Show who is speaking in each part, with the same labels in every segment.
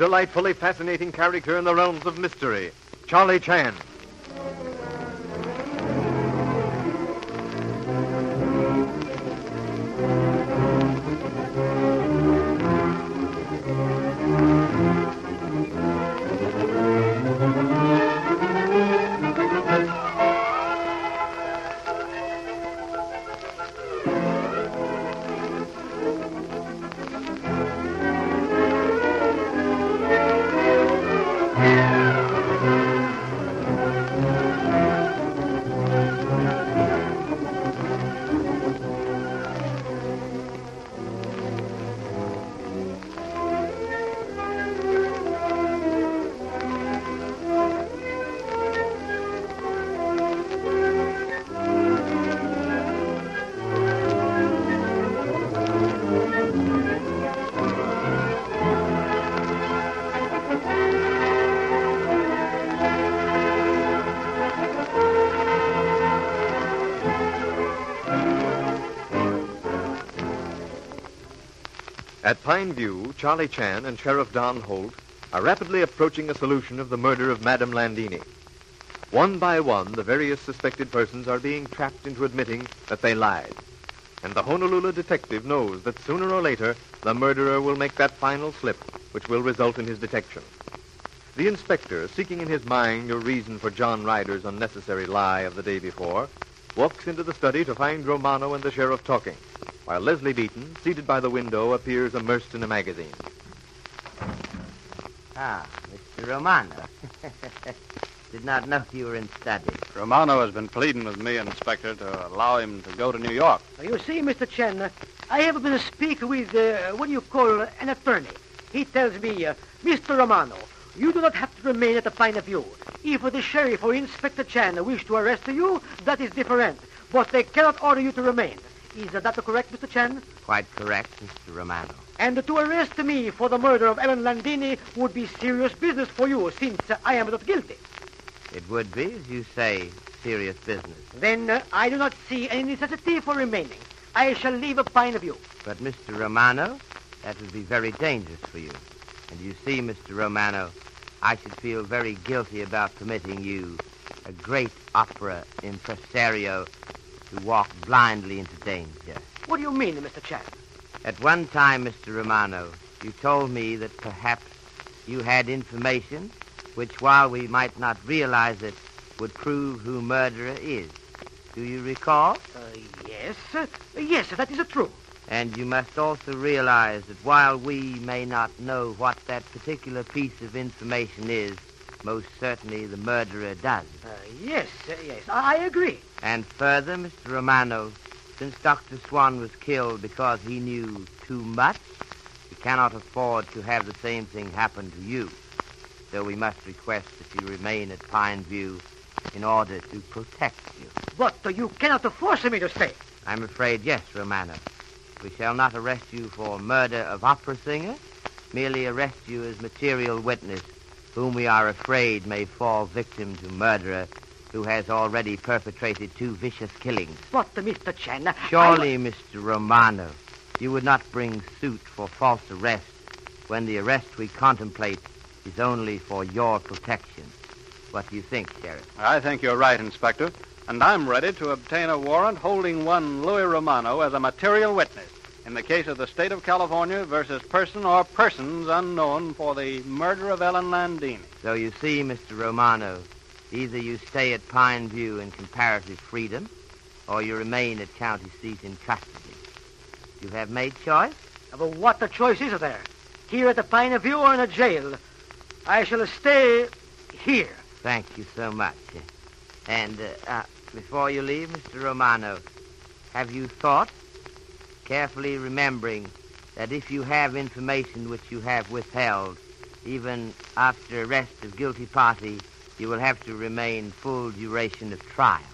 Speaker 1: delightfully fascinating character in the realms of mystery, Charlie Chan. At Pine View, Charlie Chan and Sheriff Don Holt are rapidly approaching a solution of the murder of Madame Landini. One by one, the various suspected persons are being trapped into admitting that they lied. And the Honolulu detective knows that sooner or later the murderer will make that final slip, which will result in his detection. The inspector, seeking in his mind a reason for John Ryder's unnecessary lie of the day before, walks into the study to find Romano and the sheriff talking, while Leslie Beaton, seated by the window, appears immersed in a magazine.
Speaker 2: Ah, Mr. Romano. Did not know you were in study.
Speaker 3: Romano has been pleading with me, Inspector, to allow him to go to New York.
Speaker 4: You see, Mr. Chan, I have been speak with, uh, what do you call, an attorney. He tells me, uh, Mr. Romano, you do not have to remain at the Pine View. If the sheriff or Inspector Chan wish to arrest you, that is different. But they cannot order you to remain. Is that correct, Mr. Chan?
Speaker 2: Quite correct, Mr. Romano.
Speaker 4: And to arrest me for the murder of Ellen Landini would be serious business for you, since I am not guilty.
Speaker 2: It would be, as you say, serious business.
Speaker 4: Then uh, I do not see any necessity for remaining. I shall leave a Pine View.
Speaker 2: But, Mr. Romano, that would be very dangerous for you. And you see, Mr. Romano, I should feel very guilty about permitting you, a great opera impresario, to walk blindly into danger.
Speaker 4: What do you mean, Mr. Chan?
Speaker 2: At one time, Mr. Romano, you told me that perhaps you had information which, while we might not realize it, would prove who murderer is. Do you recall?
Speaker 4: Uh, yes. Uh, yes, that is true.
Speaker 2: And you must also realize that while we may not know what that particular piece of information is, most certainly the murderer does.
Speaker 4: Uh, yes, uh, yes, I agree.
Speaker 2: And further, Mr. Romano, since Dr. Swan was killed because he knew too much, we cannot afford to have the same thing happen to you. So we must request that you remain at Pine View in order to protect you.
Speaker 4: But uh, you cannot force me to stay.
Speaker 2: I'm afraid yes, Romano. We shall not arrest you for murder of opera singer, merely arrest you as material witness, whom we are afraid may fall victim to murderer who has already perpetrated two vicious killings.
Speaker 4: What, Mr. Chan,
Speaker 2: Surely, Mr. Romano, you would not bring suit for false arrest when the arrest we contemplate is only for your protection. What do you think, Sheriff?
Speaker 3: I think you're right, Inspector. And I'm ready to obtain a warrant holding one Louis Romano as a material witness in the case of the state of California versus person or persons unknown for the murder of Ellen Landini.
Speaker 2: So you see, Mr. Romano, either you stay at Pine View in comparative freedom, or you remain at county seat in custody. You have made choice?
Speaker 4: But what the choice is there? Here at the Pine View or in a jail? I shall stay here.
Speaker 2: Thank you so much. And uh, uh, before you leave, Mr. Romano, have you thought, carefully remembering that if you have information which you have withheld, even after arrest of guilty party, you will have to remain full duration of trial.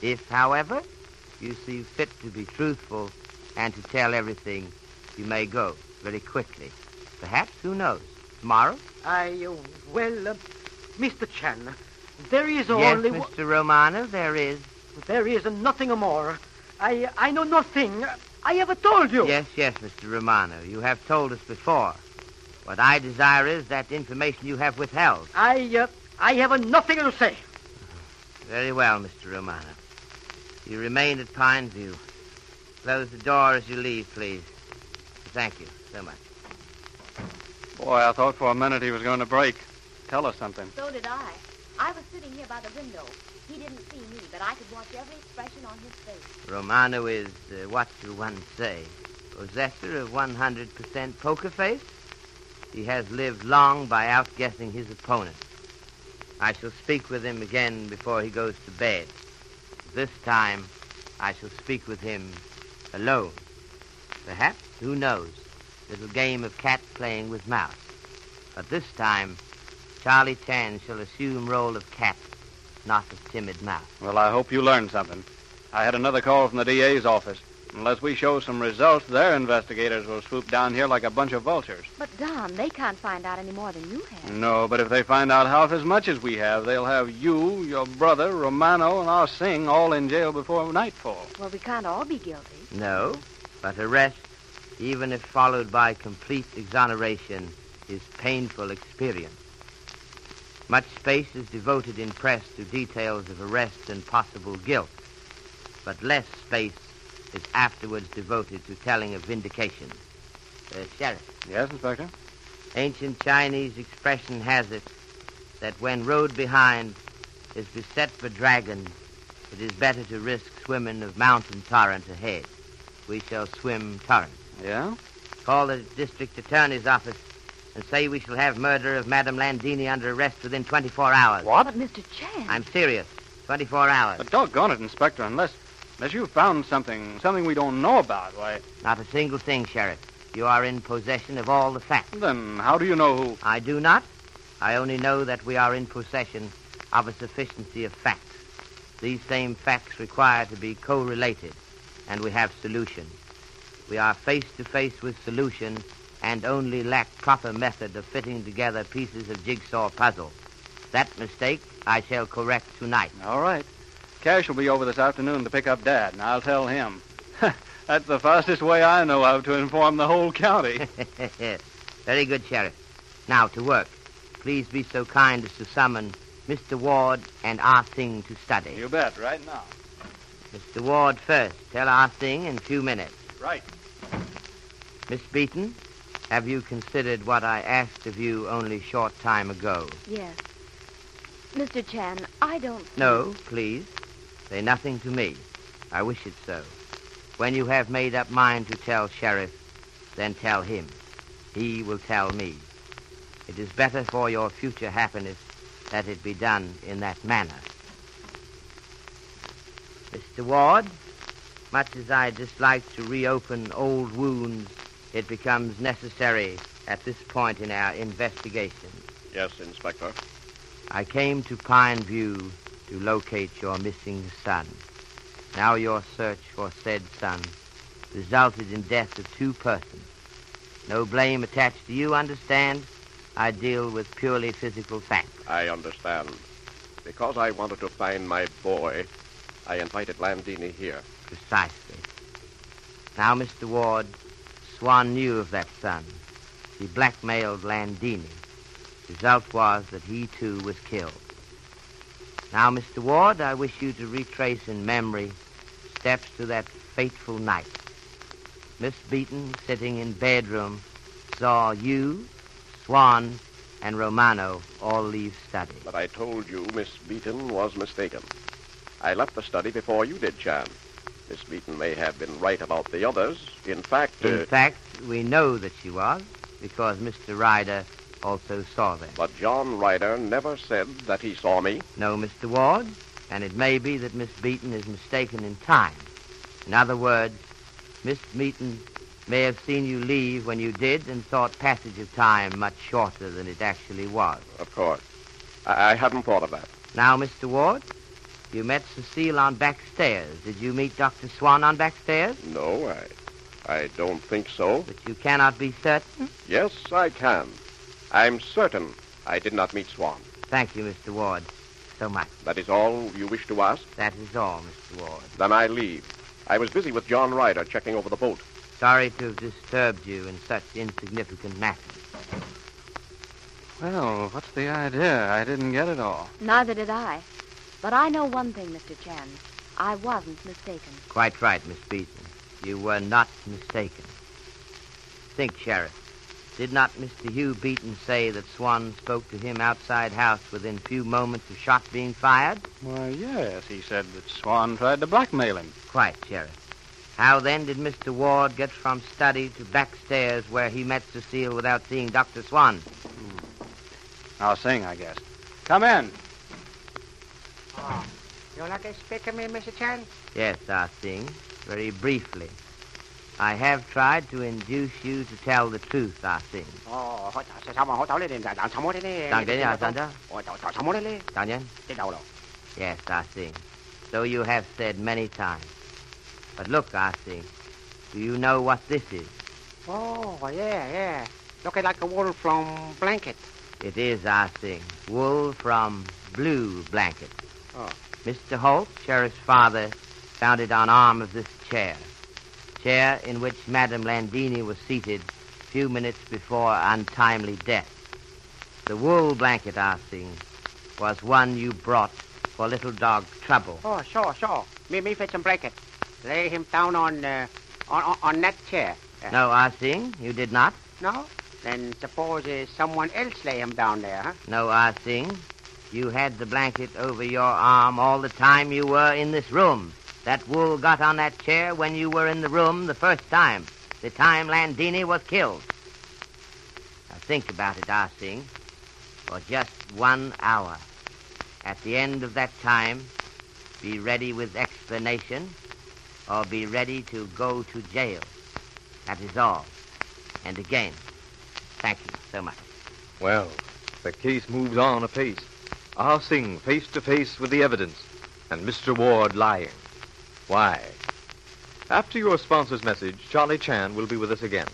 Speaker 2: If, however, you see fit to be truthful and to tell everything, you may go very quickly. Perhaps, who knows, tomorrow?
Speaker 4: I, uh, well, uh, Mr. Chan, there is
Speaker 2: yes,
Speaker 4: only...
Speaker 2: Mr. Romano, there is.
Speaker 4: There is nothing more. I, I know nothing. I ever told you.
Speaker 2: Yes, yes, Mr. Romano. You have told us before. What I desire is that information you have withheld.
Speaker 4: I, uh, I have nothing to say.
Speaker 2: Very well, Mr. Romano. You remain at Pine View. Close the door as you leave, please. Thank you so much.
Speaker 3: Boy, I thought for a minute he was going to break. Tell us something.
Speaker 5: So did I. I was sitting here by the window. He didn't see me, but I could watch every expression on his face.
Speaker 2: Romano is, uh, what do one say, possessor of 100% poker face? He has lived long by outguessing his opponent. I shall speak with him again before he goes to bed. This time, I shall speak with him alone. Perhaps, who knows, little game of cat playing with mouse. But this time, Charlie Chan shall assume role of cat, not of timid mouse.
Speaker 3: Well, I hope you learned something. I had another call from the DA's office. Unless we show some results, their investigators will swoop down here like a bunch of vultures.
Speaker 5: But, Don, they can't find out any more than you have.
Speaker 3: No, but if they find out half as much as we have, they'll have you, your brother, Romano, and our Singh all in jail before nightfall.
Speaker 5: Well, we can't all be guilty.
Speaker 2: No, but arrest, even if followed by complete exoneration, is painful experience. Much space is devoted in press to details of arrest and possible guilt, but less space is afterwards devoted to telling of vindication. Uh, Sheriff,
Speaker 3: Yes, Inspector?
Speaker 2: ancient Chinese expression has it that when road behind is beset for dragons, it is better to risk swimming of mountain torrent ahead. We shall swim torrent.
Speaker 3: Yeah?
Speaker 2: Call the district attorney's office and say we shall have murder of Madame Landini under arrest within 24 hours.
Speaker 3: What?
Speaker 5: But, Mr. Chan.
Speaker 2: I'm serious. 24 hours.
Speaker 3: But doggone it, Inspector, unless unless you've found something, something we don't know about, why,
Speaker 2: Not a single thing, Sheriff. You are in possession of all the facts.
Speaker 3: then how do you know who?
Speaker 2: I do not. I only know that we are in possession of a sufficiency of facts. These same facts require to be correlated, and we have solution. We are face to face with solution and only lack proper method of fitting together pieces of jigsaw puzzle. That mistake I shall correct tonight.
Speaker 3: All right. Cash will be over this afternoon to pick up Dad, and I'll tell him. That's the fastest way I know of to inform the whole county.
Speaker 2: Very good, Sheriff. Now to work. Please be so kind as to summon Mr. Ward and Ah Sing to study.
Speaker 3: you bet, right now.
Speaker 2: Mr. Ward first. Tell Ah Sing in a few minutes.
Speaker 3: Right.
Speaker 2: Miss Beaton, have you considered what I asked of you only short time ago?
Speaker 5: Yes. Mr. Chan, I don't...
Speaker 2: No, please. Say nothing to me. I wish it so. When you have made up mind to tell Sheriff, then tell him. He will tell me. It is better for your future happiness that it be done in that manner. Mr. Ward, much as I dislike to reopen old wounds, it becomes necessary at this point in our investigation.
Speaker 6: Yes, Inspector.
Speaker 2: I came to Pine View to locate your missing son. Now your search for said son resulted in death of two persons. No blame attached to you, understand? I deal with purely physical facts.
Speaker 6: I understand. Because I wanted to find my boy, I invited Landini here.
Speaker 2: Precisely. Now, Mr. Ward, Swan knew of that son. He blackmailed Landini. Result was that he too was killed. Now, Mr. Ward, I wish you to retrace in memory steps to that fateful night. Miss Beaton, sitting in bedroom, saw you, Swan, and Romano all leave study.
Speaker 6: But I told you Miss Beaton was mistaken. I left the study before you did, Chan. Miss Beaton may have been right about the others. In fact,
Speaker 2: In
Speaker 6: uh,
Speaker 2: fact, we know that she was, because Mr. Ryder also saw them.
Speaker 6: but John Ryder never said that he saw me.
Speaker 2: No, Mr. Ward, and it may be that Miss Beaton is mistaken in time. In other words, Miss Beaton may have seen you leave when you did and thought passage of time much shorter than it actually was.
Speaker 6: Of course. I, I hadn't thought of that.
Speaker 2: Now, Mr. Ward, you met Cecile on back stairs. Did you meet Dr. Swan on back stairs?
Speaker 6: No, I, I don't think so.
Speaker 2: But you cannot be certain?
Speaker 6: Yes, I can. I'm certain I did not meet Swan.
Speaker 2: Thank you, Mr. Ward, so much.
Speaker 6: That is all you wish to ask?
Speaker 2: That is all, Mr. Ward.
Speaker 6: Then I leave. I was busy with John Ryder checking over the boat.
Speaker 2: Sorry to have disturbed you in such insignificant matters.
Speaker 3: Well, what's the idea? I didn't get it all.
Speaker 5: Neither did I. But I know one thing, Mr. Chan. I wasn't mistaken.
Speaker 2: Quite right, Miss Beaton. You were not mistaken. Think, Sheriff. Did not Mr. Hugh Beaton say that Swan spoke to him outside house within few moments of shot being fired?
Speaker 3: Why, yes. He said that Swan tried to blackmail him.
Speaker 2: Quite, Sheriff. How then did Mr. Ward get from study to back stairs where he met Cecile without seeing Dr. Swan? Hmm.
Speaker 3: I'll sing, I guess. Come in.
Speaker 7: Oh, you like to speak to me, Mr. Chan?
Speaker 2: Yes, Ah Sing. Very briefly. I have tried to induce you to tell the truth, Ah Sing.
Speaker 7: Oh, họ sao sao mà họ tao lên đàn đàn sao mua thế này?
Speaker 2: Đang đến à, Santa?
Speaker 7: Ồ, tao tao sao mua thế này?
Speaker 2: Daniel?
Speaker 7: Cái đầu rồi.
Speaker 2: Yes, I Sing. So you have said many times. But look, I Sing. Do you know what this is?
Speaker 7: Oh, yeah, yeah. Look, Looking like a wool from blanket.
Speaker 2: It is, I Sing. Wool from blue blanket.
Speaker 7: Oh.
Speaker 2: Mr. Holt, Sheriff's father, found it on arm of this chair. Chair in which Madame Landini was seated a few minutes before untimely death. The wool blanket, I Sing, was one you brought for little dog Trouble.
Speaker 7: Oh, sure, sure. Me, me fetch some blanket. Lay him down on, uh, on, on, that chair. Uh,
Speaker 2: No, I Sing, you did not.
Speaker 7: No? Then suppose uh, someone else lay him down there, huh?
Speaker 2: No, I Sing. You had the blanket over your arm all the time you were in this room. That wool got on that chair when you were in the room the first time, the time Landini was killed. Now think about it, Ah Sing, for just one hour. At the end of that time, be ready with explanation or be ready to go to jail. That is all. And again, thank you so much.
Speaker 1: Well, the case moves on apace. Ah Sing face to face with the evidence, and Mr. Ward lying. Why? After your sponsor's message, Charlie Chan will be with us again.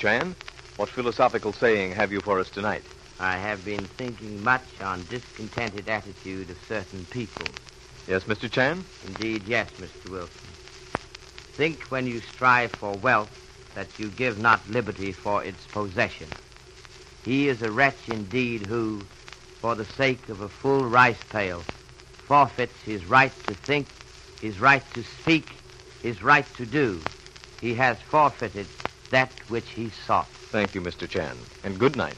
Speaker 1: Chan, what philosophical saying have you for us tonight?
Speaker 2: I have been thinking much on discontented attitude of certain people.
Speaker 1: Yes, Mr. Chan?
Speaker 2: Indeed, yes, Mr. Wilson. Think when you strive for wealth that you give not liberty for its possession. He is a wretch indeed who, for the sake of a full rice pail, forfeits his right to think, his right to speak, his right to do. He has forfeited that which he sought.
Speaker 1: Thank you, Mr. Chan, and good night.